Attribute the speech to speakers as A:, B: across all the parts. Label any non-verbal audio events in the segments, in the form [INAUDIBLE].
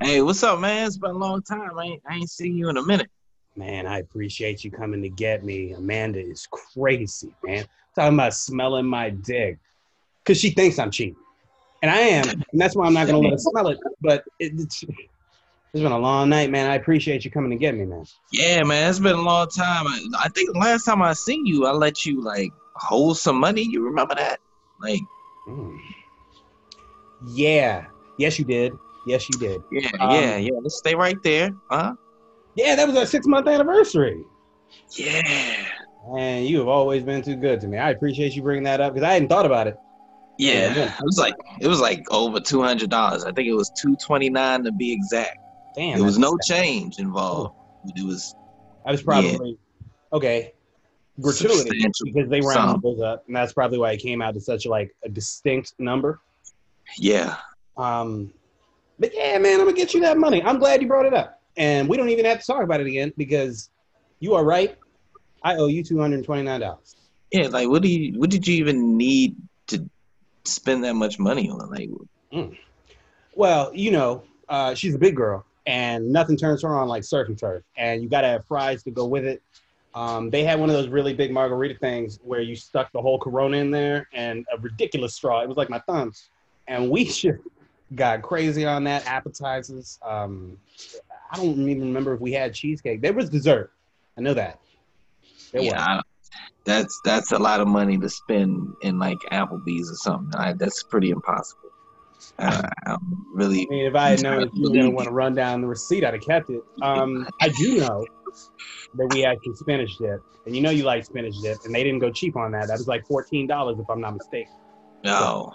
A: Hey, what's up, man? It's been a long time. I ain't, I ain't seen you in a minute.
B: Man, I appreciate you coming to get me. Amanda is crazy, man. Talking about smelling my dick. Because she thinks I'm cheating. And I am. And that's why I'm not going to let her smell it. But it, it's, it's been a long night, man. I appreciate you coming to get me, man.
A: Yeah, man, it's been a long time. I, I think the last time I seen you, I let you like hold some money. You remember that? Like,
B: Mm. Yeah. Yes, you did. Yes, you did.
A: yeah,
B: Um,
A: yeah, yeah. Let's stay right there, huh?
B: Yeah, that was our six month anniversary.
A: Yeah,
B: And you have always been too good to me. I appreciate you bringing that up because I hadn't thought about it.
A: yeah.
B: Yeah.
A: It was like it was like over two hundred dollars. I think it was two twenty nine to be exact.
B: Damn.
A: there was no change involved. It was
B: I was probably okay. Gratuity because they round those up, and that's probably why it came out to such like a distinct number.
A: Yeah.
B: Um, but yeah, man, I'm gonna get you that money. I'm glad you brought it up, and we don't even have to talk about it again because you are right. I owe you two hundred twenty nine dollars.
A: Yeah, like what do you what did you even need to spend that much money on? Like
B: Well, you know, uh, she's a big girl, and nothing turns her on like surf and turf, and you gotta have fries to go with it. Um, they had one of those really big margarita things where you stuck the whole Corona in there and a ridiculous straw. It was like my thumb, and we [LAUGHS] just got crazy on that. Appetizers. Um, I don't even remember if we had cheesecake. There was dessert. I know that. There
A: yeah, I, that's that's a lot of money to spend in like Applebee's or something. I, that's pretty impossible. Uh, I'm really
B: I mean, if I had known that you were gonna want to run down the receipt, I'd have kept it. Um, I do know that we had some spinach dip, and you know you like spinach dip, and they didn't go cheap on that. That was like fourteen dollars, if I'm not mistaken.
A: no.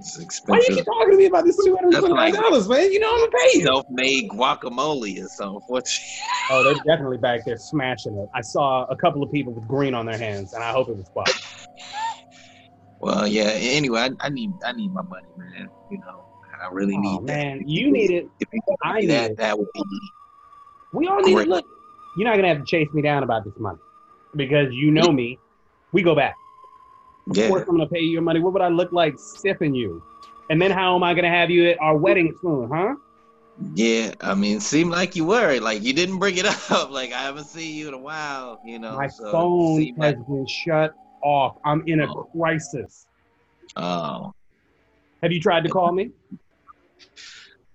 A: It's
B: Why you keep talking to me about this two hundred twenty nine dollars, man? You know I'm gonna pay you.
A: Self-made guacamole or something. What's
B: Oh, they're definitely back there smashing it. I saw a couple of people with green on their hands, and I hope it was Bob. [LAUGHS]
A: well, yeah. Anyway, I, I need I need my money, man. You know, I really
B: Oh
A: need that.
B: man, you need it.
A: If you could
B: I
A: give
B: need
A: that,
B: it.
A: that would be
B: We all need
A: Great.
B: it. Look, you're not gonna have to chase me down about this money because you know me. We go back. Of
A: yeah.
B: course, I'm gonna pay you your money. What would I look like stiffing you? And then how am I gonna have you at our wedding soon, huh?
A: Yeah, I mean, it seemed like you were like you didn't bring it [LAUGHS] up. Like I haven't seen you in a while, you know.
B: My
A: so
B: phone has
A: like-
B: been shut off. I'm in a
A: Oh.
B: crisis.
A: oh,
B: Have you tried to call me? [LAUGHS]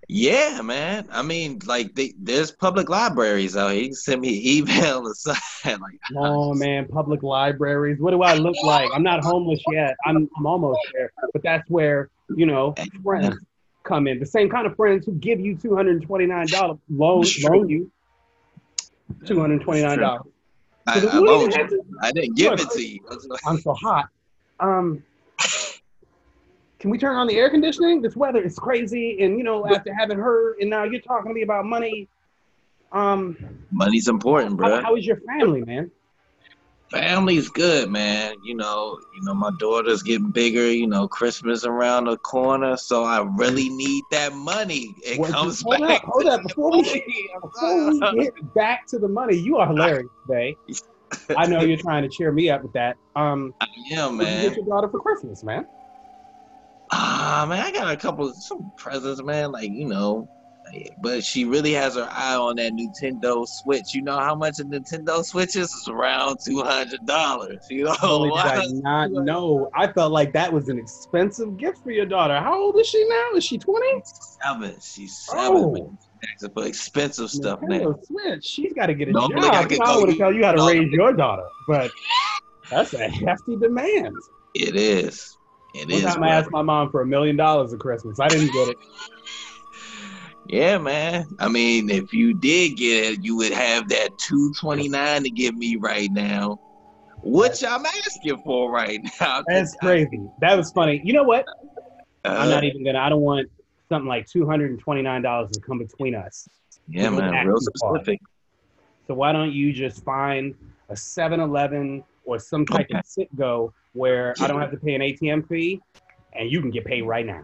A: yeah, man. I mean, like they, there's public libraries out here. You can send me email or [LAUGHS] something. like,
B: Oh man, public libraries. What do I look like? I'm not homeless yet. I'm I'm almost there. But that's where, you know, friends come in. The same kind of friends who give you two hundred twenty nine dollars loan loan you two hundred twenty nine dollars.
A: I, I,
B: we
A: loaned
B: even have
A: you.
B: to-
A: I didn't give
B: Look.
A: it to you.
B: I'm so hot. Um, can we turn on the air conditioning? This weather is crazy, and you know, after having her, and now you're talking to me about money. Um,
A: Money's important, bro.
B: how, how is your family, man?
A: Family's good, man. You know, you know, my daughter's getting bigger. You know, Christmas around the corner, so I really need that money. It
B: What-
A: comes
B: hold
A: back.
B: up, hold up. Before we, before we [LAUGHS] get back to the money, you are hilarious today. I know you're trying to cheer me up with that. Um,
A: yeah,
B: what did you
A: man.
B: get your daughter for Christmas, man?
A: Ah, man, I got a couple of some presents, man. Like you know, but she really has her eye on that Nintendo Switch. You know how much a Nintendo Switch is? It's around two hundred dollars. You know,
B: did I [LAUGHS] not know. I felt like that was an expensive gift for your daughter. How old is she now? Is she 20?
A: seven. She's seven.
B: Oh.
A: man. For expensive stuff now.
B: Nintendo Switch. She's got to get a
A: No,
B: job.
A: I
B: I,
A: go-
B: tell you how to
A: no.
B: raise your daughter, but that's a hefty demand.
A: It is. It
B: One
A: is.
B: time I asked my mom for a million dollars at Christmas. I didn't get it. [LAUGHS]
A: Yeah, man. I mean, if you did get it, you would have that two twenty nine to give me right now, which I'm asking for right [LAUGHS] now.
B: That's crazy. That was funny. You know what? I'm
A: Uh,
B: not even gonna. I don't want something like two hundred and twenty nine dollars to come between us.
A: yeah, man. Real
B: hard.
A: specific.
B: So why don't you just find a 7-Eleven or some type of sit go where I don't have to pay an ATM fee, and you can get paid right now.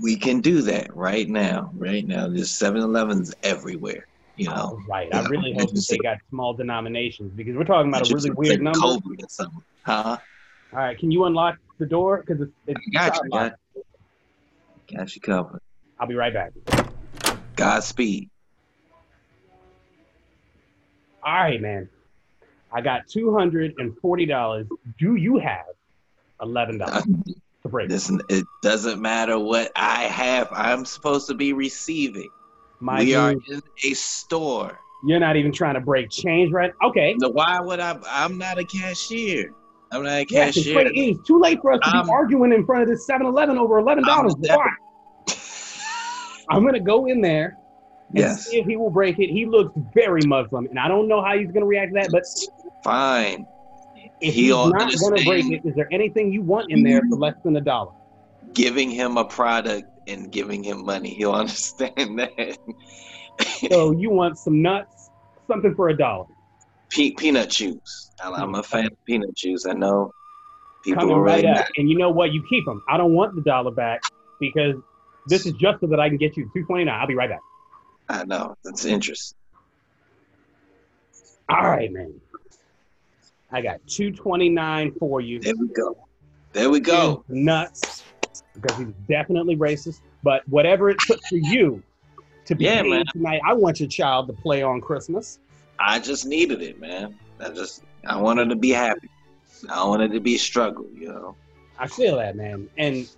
A: We can do that right now. Right now, there's 7-Elevens everywhere. You know,
B: All right. I really hope that they got small denominations because we're talking about a really weird number. All
A: COVID or something. Huh?
B: right. Can you unlock the door? Because it's, it's
A: I got you.
B: locked.
A: Got you covered.
B: I'll be right back.
A: Godspeed.
B: All right, man. I got two hundred and forty dollars. Do you have eleven dollars to break?
A: Listen, it doesn't matter what I have. I'm supposed to be receiving.
B: My
A: we
B: dude,
A: are in a store.
B: you're not even trying to break change, right? Okay.
A: So why would I? I'm not a cashier. I'm not a cashier.
B: it's too late for us to
A: I'm-
B: be arguing in front of this 7-Eleven over eleven dollars.
A: I'm
B: Why? I'm gonna go in there and
A: yes,
B: see if he will break it. He looks very Muslim, and I don't know how he's gonna react to that. But
A: fine.
B: If
A: He
B: he's
A: don't
B: gonna break
A: understand.
B: it, is there anything you want in there for less than a dollar?
A: Giving him a product and giving him money, he'll [LAUGHS] understand that.
B: So you want some nuts, something for a dollar.
A: Pe- peanut juice. I'm a fan of peanut juice. I know people
B: coming
A: are
B: right up. And you know what? You keep them. I don't want the dollar back because this is just so that I can get you two twenty nine. I'll be right back.
A: I know that's interesting.
B: All right, man. I got two twenty nine for you.
A: There we go. There we go.
B: Nuts because he's definitely racist. But whatever it took for you to be
A: Yeah, man.
B: tonight, I want your child to play on Christmas.
A: I just needed it, man. I just I wanted to be happy. I wanted to be a struggle, you know.
B: I feel that, man. And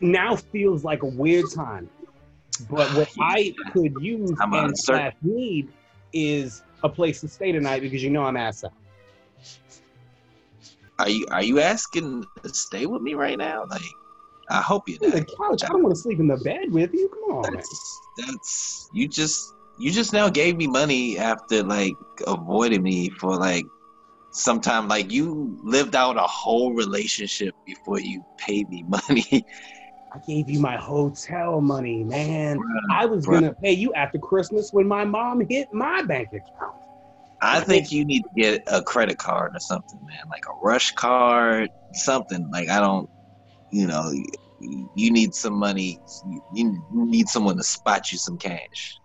B: now feels like a weird time. But [SIGHS] what I could use
A: I'm
B: and slash need is a place to stay tonight because you know I'm ass out.
A: Are you are you asking to stay with me right now? Like, I hope
B: On the couch. I don't want to sleep in the bed with you. Come on.
A: That's that's you just you just now gave me money after like avoiding me for like some time. Like you lived out a whole relationship before you paid me [LAUGHS] money.
B: I gave you my hotel money, man. I was
A: bruh.
B: gonna pay you after Christmas when my mom hit my bank account.
A: I think you need to get a credit card or something, man. Like a rush card, something. Like I don't, you know, you, need some money. You, need someone to spot you some cash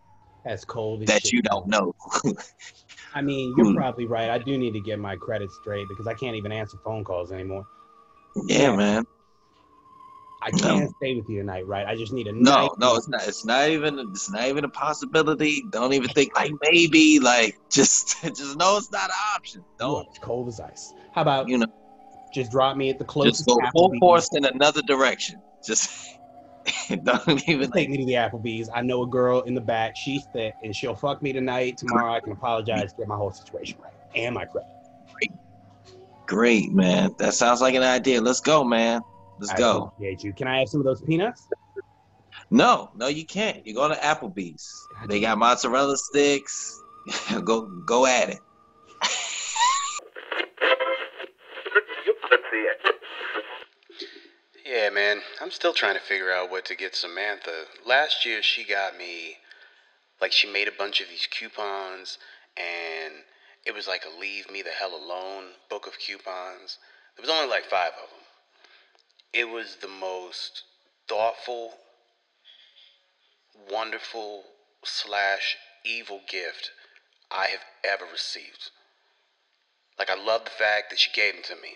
B: That's cold. as
A: that
B: shit.
A: you don't know.
B: I mean, [LAUGHS] you're
A: Hmm.
B: probably right. I do need to get my credit straight because I can't even answer phone calls anymore.
A: yeah, man.
B: I can't stay with you tonight, right? I just need a
A: No,
B: night.
A: no, it's not. It's not even. It's not even a possibility. Don't even think like maybe. Like [LAUGHS] just, just know it's not an option. Don't.
B: as cold as ice. How about
A: You know,
B: just drop me at the closest
A: just go full force in another direction. Just [LAUGHS] don't even
B: Take me to the Applebee's. I know a girl in the back. She's thick, and she'll fuck me tonight. Tomorrow, I can apologize, get my whole situation right, and my credit.
A: Great, man. That sounds like an idea. Let's go, man. Let's
B: I
A: go.
B: appreciate you. Can I have some of those peanuts?
A: No, no, you can't. You go to Applebee's. They got mozzarella sticks. [LAUGHS] go, go at it.
C: Yeah, man. I'm still trying to figure out what to get Samantha. Last year, she got me, like, she made a bunch of these coupons, and it was like a Leave Me the Hell Alone book of coupons. There was only like five of them. It was the most thoughtful, wonderful, slash evil gift I have ever received. Like, I love the fact that she gave them to me.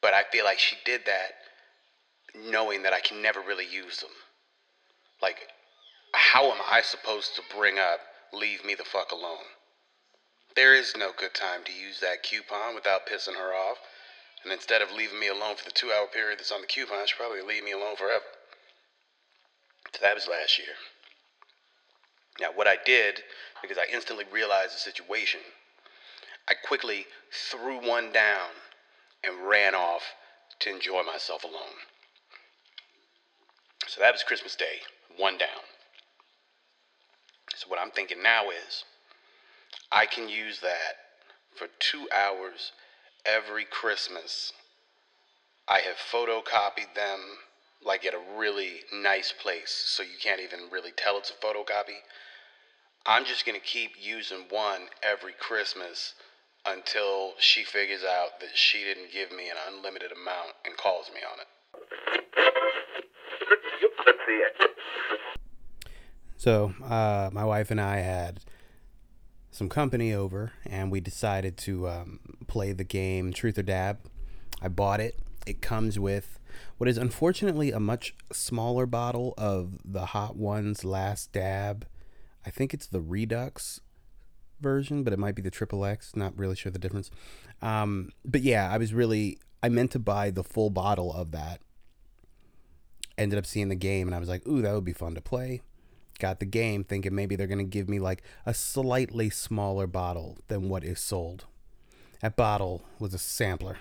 C: But I feel like she did that knowing that I can never really use them. Like, how am I supposed to bring up leave me the fuck alone? There is no good time to use that coupon without pissing her off. And instead of leaving me alone for the two hour period that's on the coupon, she'll probably leave me alone forever. So that was last year. Now, what I did, because I instantly realized the situation, I quickly threw one down and ran off to enjoy myself alone. So that was Christmas Day, one down. So what I'm thinking now is I can use that for two hours every Christmas. I have photocopied them like at a really nice place so you can't even really tell it's a photocopy. I'm just going to keep using one every Christmas until she figures out that she didn't give me an unlimited amount and calls me on it.
D: So, uh, my wife and I had some company over, and we decided to um, play the game Truth or Dab. I bought it,
C: it comes with what is unfortunately a much smaller bottle of the Hot Ones Last Dab. I think it's the Redux version, but it might be the Triple X. Not really sure the difference. Um, but yeah, I was really I meant to buy the full bottle of that. Ended up seeing the game, and I was like, "Ooh, that would be fun to play." Got the game, thinking maybe they're gonna give me like a slightly smaller bottle than what is sold. That bottle was a sampler.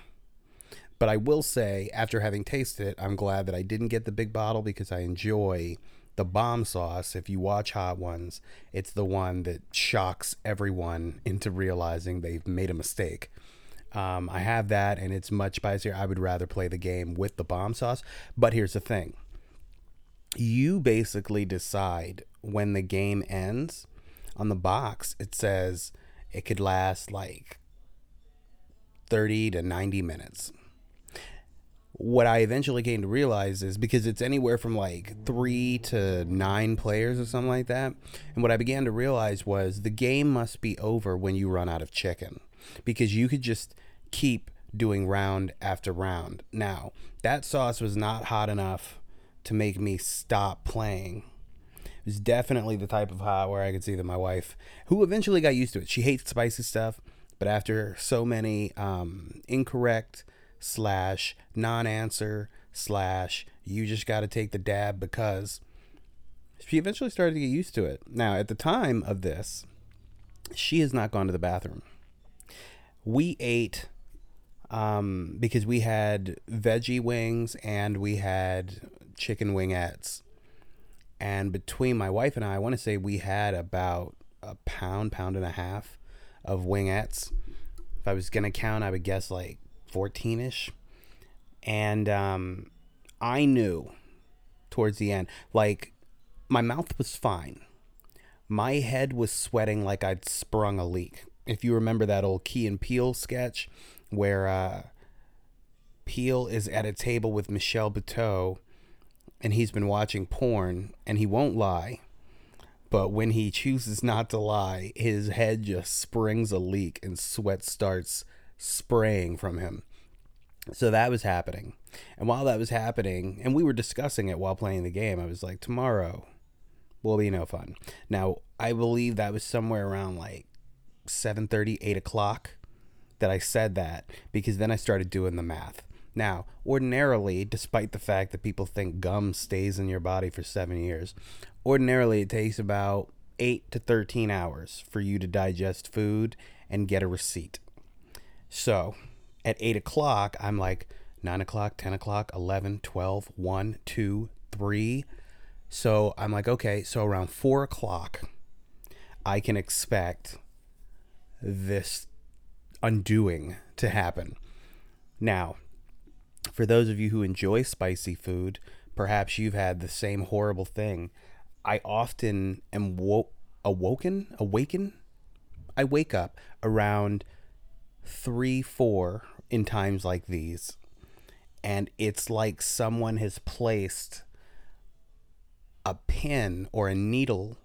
C: But I will say, after having tasted it, I'm glad that I didn't get the big bottle because I enjoy the bomb sauce. If you watch Hot Ones, it's the one that shocks everyone into realizing they've made a mistake. Um, I have that, and it's much spicier. I would rather play the game with the bomb sauce. But here's the thing you basically decide when the game ends. On the box, it says it could last like 30 to 90 minutes what I eventually came to realize is because it's anywhere from like three to nine players or something like that. And what I began to realize was the game must be over when you run out of chicken because you could just keep doing round after round. Now, that sauce was not hot enough to make me stop playing. It was definitely the type of hot where I could see that my wife, who eventually got used to it, she hates spicy stuff, but after so many um, incorrect slash non-answer slash you just got to take the dab because she eventually started to get used to it. Now, at the time of this, she has not gone to the bathroom. We ate um, because we had veggie wings and we had chicken wingettes. And between my wife and I, I want to say we had about a pound, pound and a half of wingettes. If I was to count, I would guess like 14 ish. And um, I knew towards the end, like, my mouth was fine. My head was sweating like I'd sprung a leak. If you remember that old Key and Peele sketch where uh, Peele is at a table with Michelle Buteau and he's been watching porn and he won't lie. But when he chooses not to lie, his head just springs a leak and sweat starts spraying from him. So that was happening. And while that was happening, and we were discussing it while playing the game, I was like, tomorrow will be no fun. Now, I believe that was somewhere around like 7.30, 8 o'clock that I said that because then I started doing the math. Now, ordinarily, despite the fact that people think gum stays in your body for seven years, ordinarily it takes about 8 to 13 hours for you to digest food and get a receipt. So at 8 o'clock, I'm like 9 o'clock, 10 o'clock, 11, 12, 1, 2, 3. So I'm like, okay, so around 4 o'clock, I can expect this undoing to happen. Now, for those of you who enjoy spicy food, perhaps you've had the same horrible thing. I often am wo- awoken, awaken. I wake up around three, four in times like these. And it's like someone has placed a pin or a needle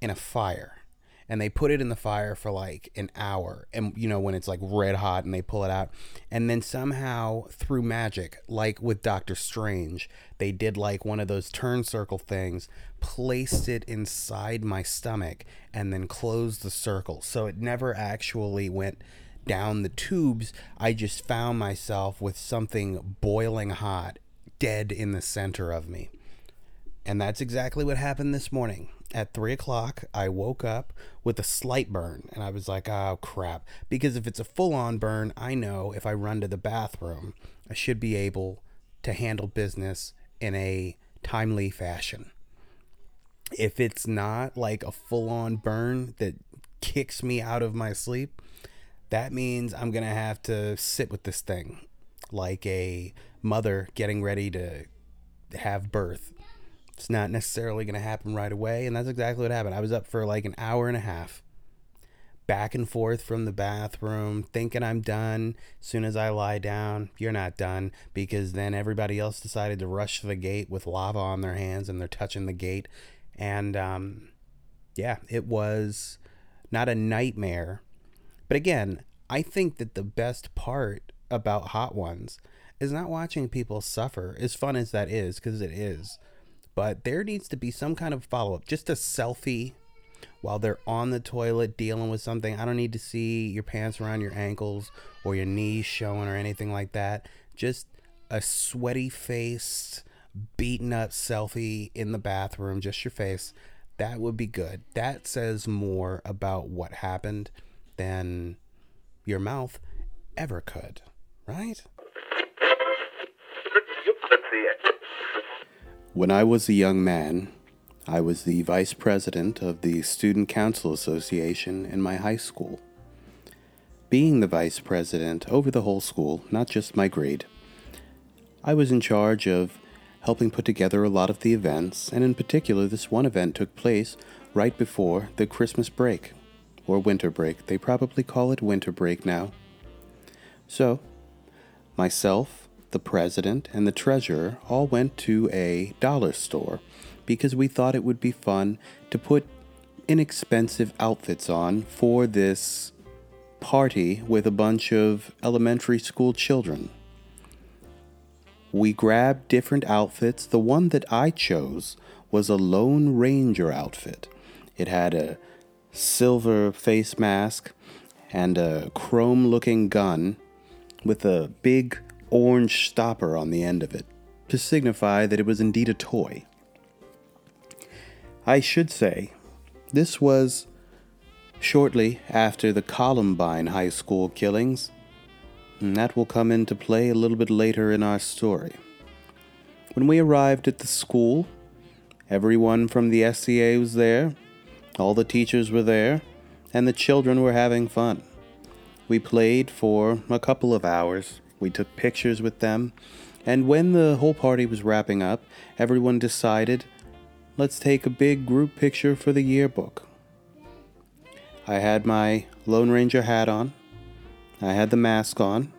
C: in a fire and they put it in the fire for like an hour and you know when it's like red hot and they pull it out. And then somehow through magic like with Doctor Strange they did like one of those turn circle things placed it inside my stomach and then closed the circle. So it never actually went down the tubes, I just found myself with something boiling hot, dead in the center of me. And that's exactly what happened this morning. At three o'clock, I woke up with a slight burn, and I was like, oh crap. Because if it's a full on burn, I know if I run to the bathroom, I should be able to handle business in a timely fashion. If it's not like a full on burn that kicks me out of my sleep, that means I'm going to have to sit with this thing like a mother getting ready to have birth. It's not necessarily going to happen right away. And that's exactly what happened. I was up for like an hour and a half, back and forth from the bathroom, thinking I'm done. As soon as I lie down, you're not done because then everybody else decided to rush to the gate with lava on their hands and they're touching the gate. And um, yeah, it was not a nightmare but again, I think that the best part about Hot Ones is not watching people suffer, as fun as that is, because it is. But there needs to be some kind of follow up. Just a selfie while they're on the toilet dealing with something. I don't need to see your pants around your ankles or your knees showing or anything like that. Just a sweaty faced, beaten up selfie in the bathroom, just your face. That would be good. That says more about what happened than your mouth ever could, right? When I was a young man, I was the vice president of the Student Council Association in my high school. Being the vice president over the whole school, not just my grade, I was in charge of helping put together a lot of the events, and in particular, this one event took place right before the Christmas break, or winter break. They probably call it winter break now. So, myself, the president, and the treasurer all went to a dollar store because we thought it would be fun to put inexpensive outfits on for this party with a bunch of elementary school children. We grabbed different outfits. The one that I chose was a Lone Ranger outfit. It had a silver face mask and a chrome looking gun with a big orange stopper on the end of it to signify that it was indeed a toy. I should say, this was shortly after the Columbine High School killings, and that will come into play a little bit later in our story. When we arrived at the school, everyone from the SCA was there, all the teachers were there, and the children were having fun. We played for a couple of hours, we took pictures with them, and when the whole party was wrapping up, everyone decided let's take a big group picture for the yearbook. I had my Lone Ranger hat on, I had the mask on,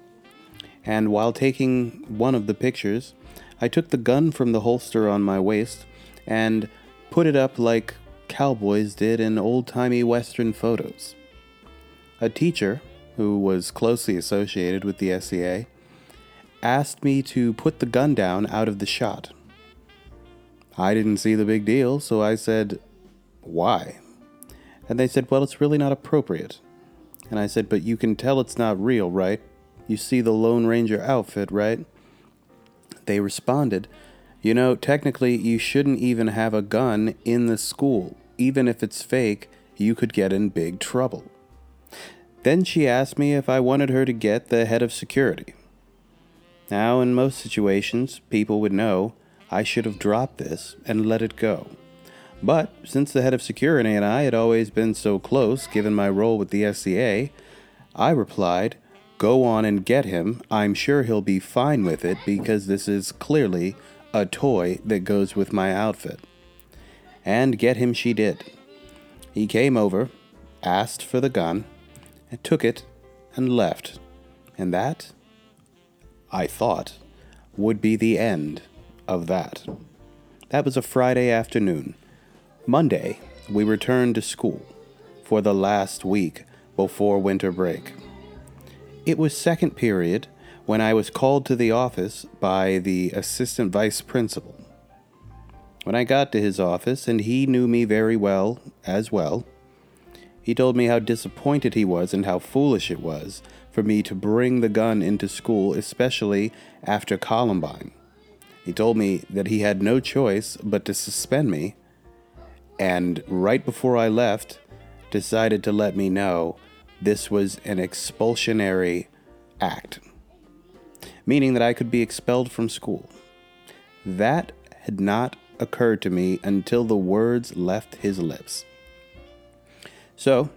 C: and while taking one of the pictures, I took the gun from the holster on my waist and put it up like cowboys did in old timey Western photos. A teacher, who was closely associated with the SCA, asked me to put the gun down out of the shot. I didn't see the big deal, so I said, Why? And they said, Well, it's really not appropriate. And I said, But you can tell it's not real, right? You see the Lone Ranger outfit, right? They responded, You know, technically, you shouldn't even have a gun in the school. Even if it's fake, you could get in big trouble. Then she asked me if I wanted her to get the head of security. Now, in most situations, people would know I should have dropped this and let it go. But since the head of security and I had always been so close, given my role with the SCA, I replied, Go on and get him. I'm sure he'll be fine with it because this is clearly a toy that goes with my outfit. And get him she did. He came over, asked for the gun, and took it and left. And that, I thought, would be the end of that. That was a Friday afternoon. Monday, we returned to school for the last week before winter break. It was second period when I was called to the office by the assistant vice principal. When I got to his office, and he knew me very well as well, he told me how disappointed he was and how foolish it was for me to bring the gun into school, especially after Columbine. He told me that he had no choice but to suspend me, and right before I left, decided to let me know this was an expulsionary act, meaning that I could be expelled from school. That had not occurred to me until the words left his lips. So,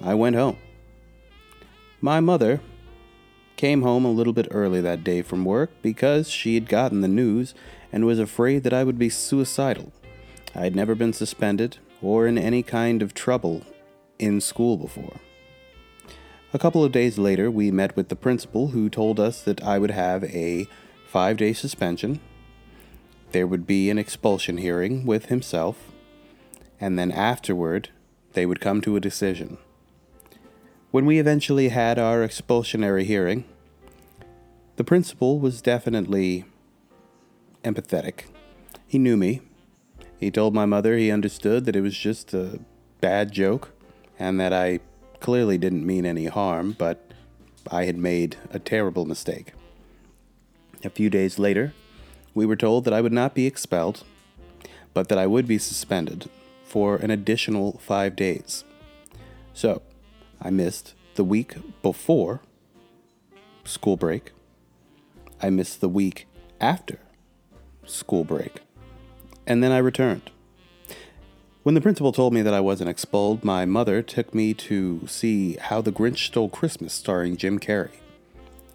C: I went home. My mother came home a little bit early that day from work because she had gotten the news and was afraid that I would be suicidal. I had never been suspended or in any kind of trouble in school before. A couple of days later, we met with the principal who told us that I would have a five day suspension. There would be an expulsion hearing with himself, and then afterward, they would come to a decision. When we eventually had our expulsionary hearing, The principal was definitely empathetic. He knew me. He told my mother he understood that it was just a bad joke and that I clearly didn't mean any harm, but I had made a terrible mistake. A few days later, we were told that I would not be expelled, but that I would be suspended for an additional five days. So, I missed the week before school break. I missed the week after school break. And then I returned. When the principal told me that I wasn't expelled, my mother took me to see How the Grinch Stole Christmas starring Jim Carrey.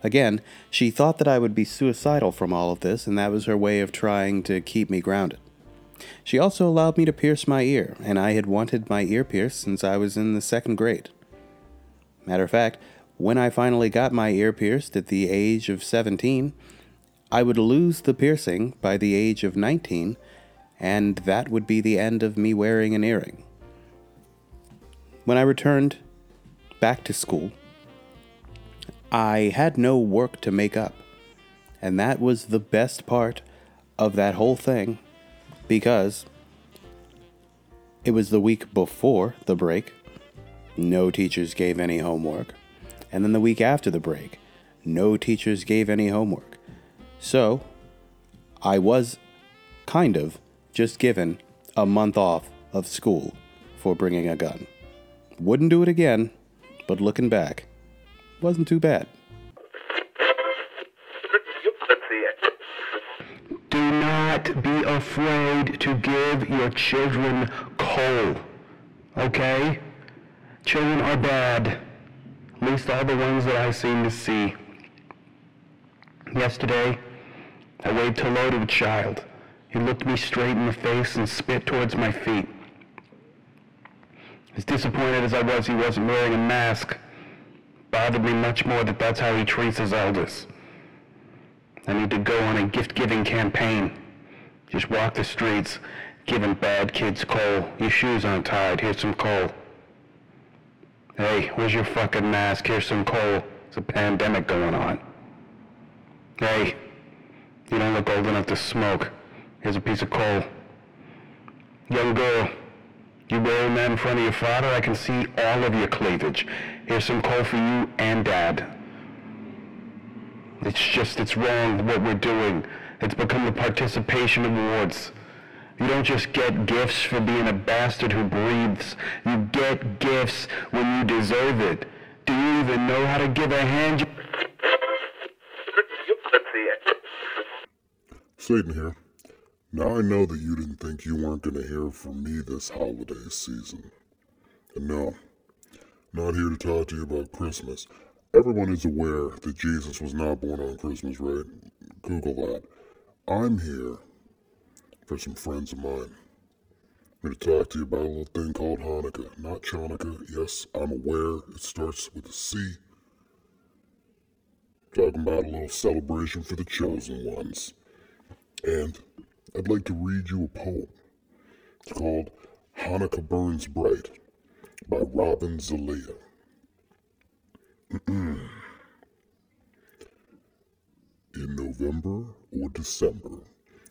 C: Again, she thought that I would be suicidal from all of this, and that was her way of trying to keep me grounded. She also allowed me to pierce my ear, and I had wanted my ear pierced since I was in the second grade. Matter of fact, when I finally got my ear pierced at the age of 17, I would lose the piercing by the age of 19, and that would be the end of me wearing an earring. When I returned back to school, I had no work to make up. And that was the best part of that whole thing because it was the week before the break. No teachers gave any homework. And then the week after the break, no teachers gave any homework. So I was kind of just given a month off of school for bringing a gun. Wouldn't do it again, but looking back, wasn't too bad.
E: Do not be afraid to give your children coal. Okay? Children are bad. At least all the ones that I seem to see. Yesterday, I waved hello to a child. He looked me straight in the face and spit towards my feet. As disappointed as I was he wasn't wearing a mask, bothered me much more that that's how he treats his elders. I need to go on a gift-giving campaign. Just walk the streets, giving bad kids coal. Your shoes aren't tied. Here's some coal. Hey, where's your fucking mask? Here's some coal. There's a pandemic going on. Hey, you don't look old enough to smoke. Here's a piece of coal. Young girl, you wearing that in front of your father? I can see all of your cleavage. Here's some coal for you and dad. It's just, it's wrong what we're doing. It's become the participation awards. You don't just get gifts for being a bastard who breathes. You get gifts when you deserve it. Do you even know how to give a hand?
F: Satan here. Now I know that you didn't think you weren't going to hear from me this holiday season. And no, not here to talk to you about Christmas. Everyone is aware that Jesus was not born on Christmas, right? Google that. I'm here for some friends of mine. I'm going to talk to you about a little thing called Hanukkah, not Chanukah. Yes, I'm aware it starts with a C. Talking about a little celebration for the chosen ones. And I'd like to read you a poem. It's called Hanukkah Burns Bright by Robin Zelaya. [CLEARS THROAT] In November or December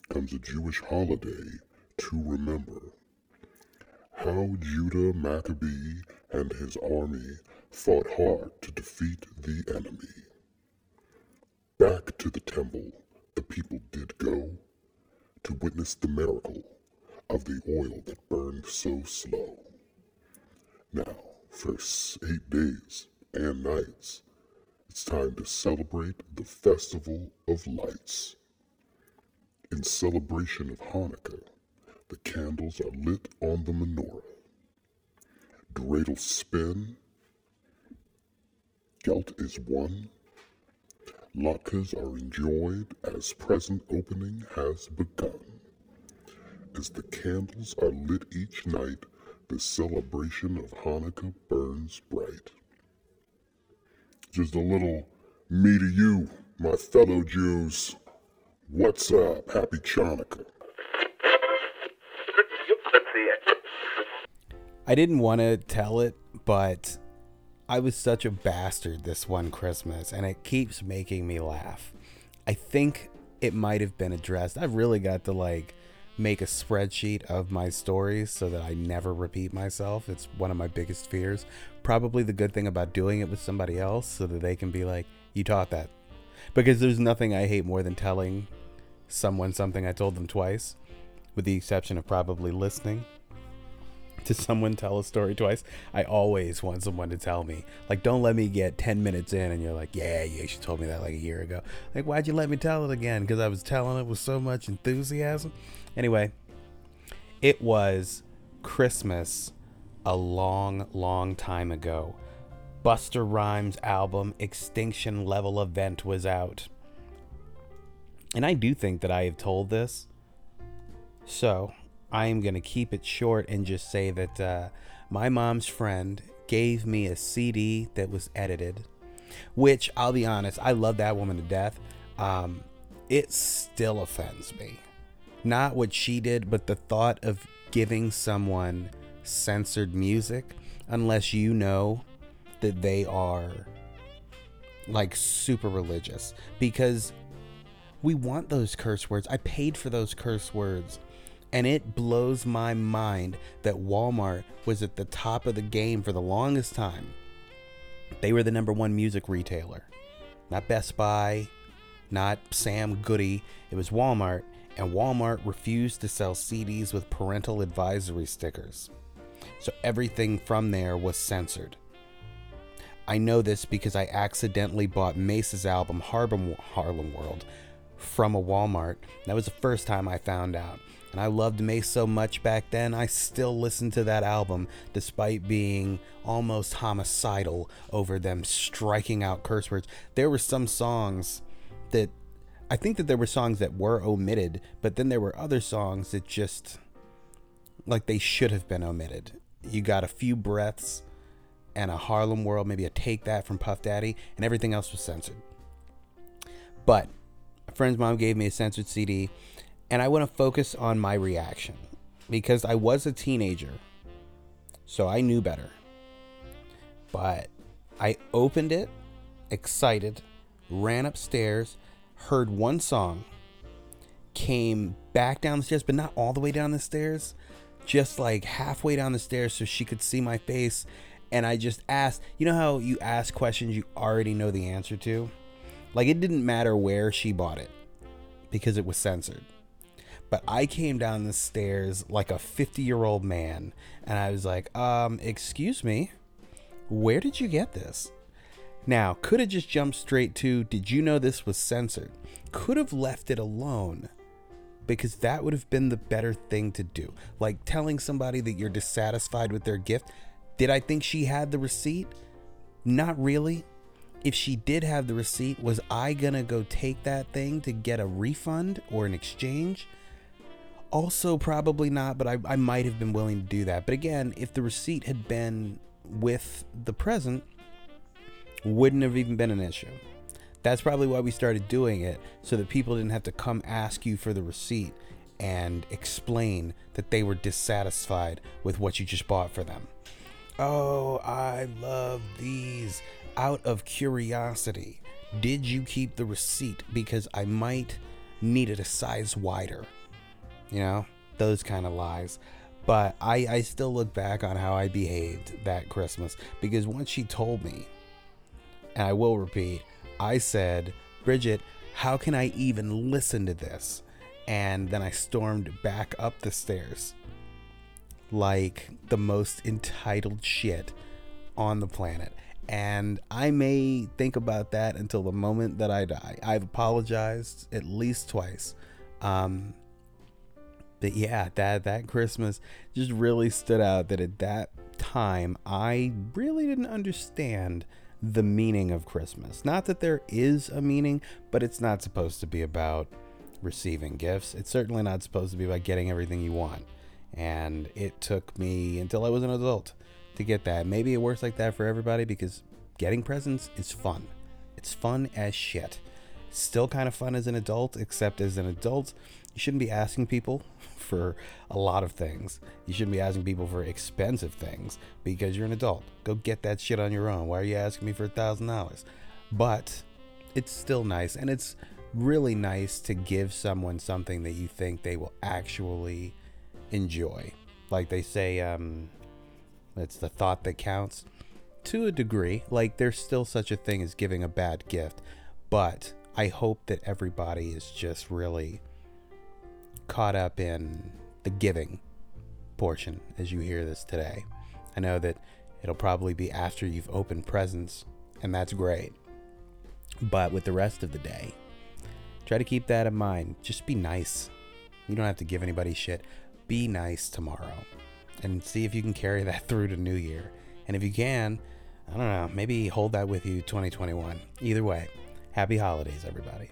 F: comes a Jewish holiday to remember how Judah Maccabee and his army fought hard to defeat the enemy. Back to the temple the people did go to witness the miracle of the oil that burned so slow. Now, for eight days and nights, it's time to celebrate the Festival of Lights. In celebration of Hanukkah, the candles are lit on the menorah. Dreidels spin. Gelt is won. Latkes are enjoyed as present opening has begun. As the candles are lit each night, the celebration of Hanukkah burns bright. Just a little me to you, my fellow Jews. What's up? Happy Chanukah.
C: I didn't want to tell it, but I was such a bastard this one Christmas, and it keeps making me laugh. I think it might have been addressed. I've really got to like make a spreadsheet of my stories so that I never repeat myself. It's one of my biggest fears. Probably the good thing about doing it with somebody else so that they can be like, you taught that. Because there's nothing I hate more than telling someone something I told them twice, with the exception of probably listening [LAUGHS] to someone tell a story twice. I always want someone to tell me. Like, don't let me get 10 minutes in and you're like, yeah, yeah, she told me that like a year ago. Like, why'd you let me tell it again? Because I was telling it with so much enthusiasm. Anyway, it was Christmas a long, long time ago. Busta Rhymes' album Extinction Level Event was out. And I do think that I have told this. So I am going to keep it short and just say that uh, my mom's friend gave me a CD that was edited, which I'll be honest, I love that woman to death. Um, it still offends me. Not what she did, but the thought of giving someone censored music unless you know that they are like super religious because we want those curse words. I paid for those curse words. And it blows my mind that Walmart was at the top of the game for the longest time. They were the number one music retailer. Not Best Buy, not Sam Goody. It was Walmart. And Walmart refused to sell CDs with parental advisory stickers. So everything from there was censored. I know this because I accidentally bought Mase's album Harlem, Harlem World from a Walmart. That was the first time I found out. And I loved Mase so much back then, I still listen to that album despite being almost homicidal over them striking out curse words. There were some songs that I think that there were songs that were omitted, but then there were other songs that just like they should have been omitted. You got a few breaths and a Harlem World, maybe a Take That from Puff Daddy, and everything else was censored. But a friend's mom gave me a censored CD, and I want to focus on my reaction because I was a teenager, so I knew better. But I opened it, excited, ran upstairs, heard one song, came back down the stairs, but not all the way down the stairs, just like halfway down the stairs so she could see my face. And I just asked, you know how you ask questions you already know the answer to? Like it didn't matter where she bought it because it was censored. But I came down the stairs like a 50 year old man and I was like, um, excuse me, where did you get this? Now, could have just jumped straight to, did you know this was censored? Could have left it alone because that would have been the better thing to do. Like telling somebody that you're dissatisfied with their gift. Did I think she had the receipt? Not really. If she did have the receipt, was I gonna go take that thing to get a refund or an exchange? Also, probably not, but I, I might have been willing to do that. But again, if the receipt had been with the present, wouldn't have even been an issue. That's probably why we started doing it, so that people didn't have to come ask you for the receipt and explain that they were dissatisfied with what you just bought for them. Oh, I love these. Out of curiosity, did you keep the receipt? Because I might need it a size wider. You know, those kind of lies. But I, I still look back on how I behaved that Christmas because once she told me, and I will repeat, I said, Bridget, how can I even listen to this? And then I stormed back up the stairs like the most entitled shit on the planet. And I may think about that until the moment that I die. I've apologized at least twice. Um, but yeah, that that Christmas just really stood out that at that time I really didn't understand the meaning of Christmas. Not that there is a meaning, but it's not supposed to be about receiving gifts. It's certainly not supposed to be about getting everything you want. And it took me until I was an adult to get that. Maybe it works like that for everybody because getting presents is fun. It's fun as shit. Still kind of fun as an adult, except as an adult, you shouldn't be asking people [LAUGHS] for a lot of things. You shouldn't be asking people for expensive things because you're an adult. Go get that shit on your own. Why are you asking me for a thousand dollars? But it's still nice, and it's really nice to give someone something that you think they will actually enjoy. Like they say, um, it's the thought that counts to a degree. Like there's still such a thing as giving a bad gift, but I hope that everybody is just really caught up in the giving portion as you hear this today. I know that it'll probably be after you've opened presents, and that's great. But with the rest of the day, try to keep that in mind. Just be nice. You don't have to give anybody shit. Be nice tomorrow and see if you can carry that [LAUGHS] through to New Year. And if you can, I don't know, maybe hold that with you 2021. Either way, happy holidays, everybody.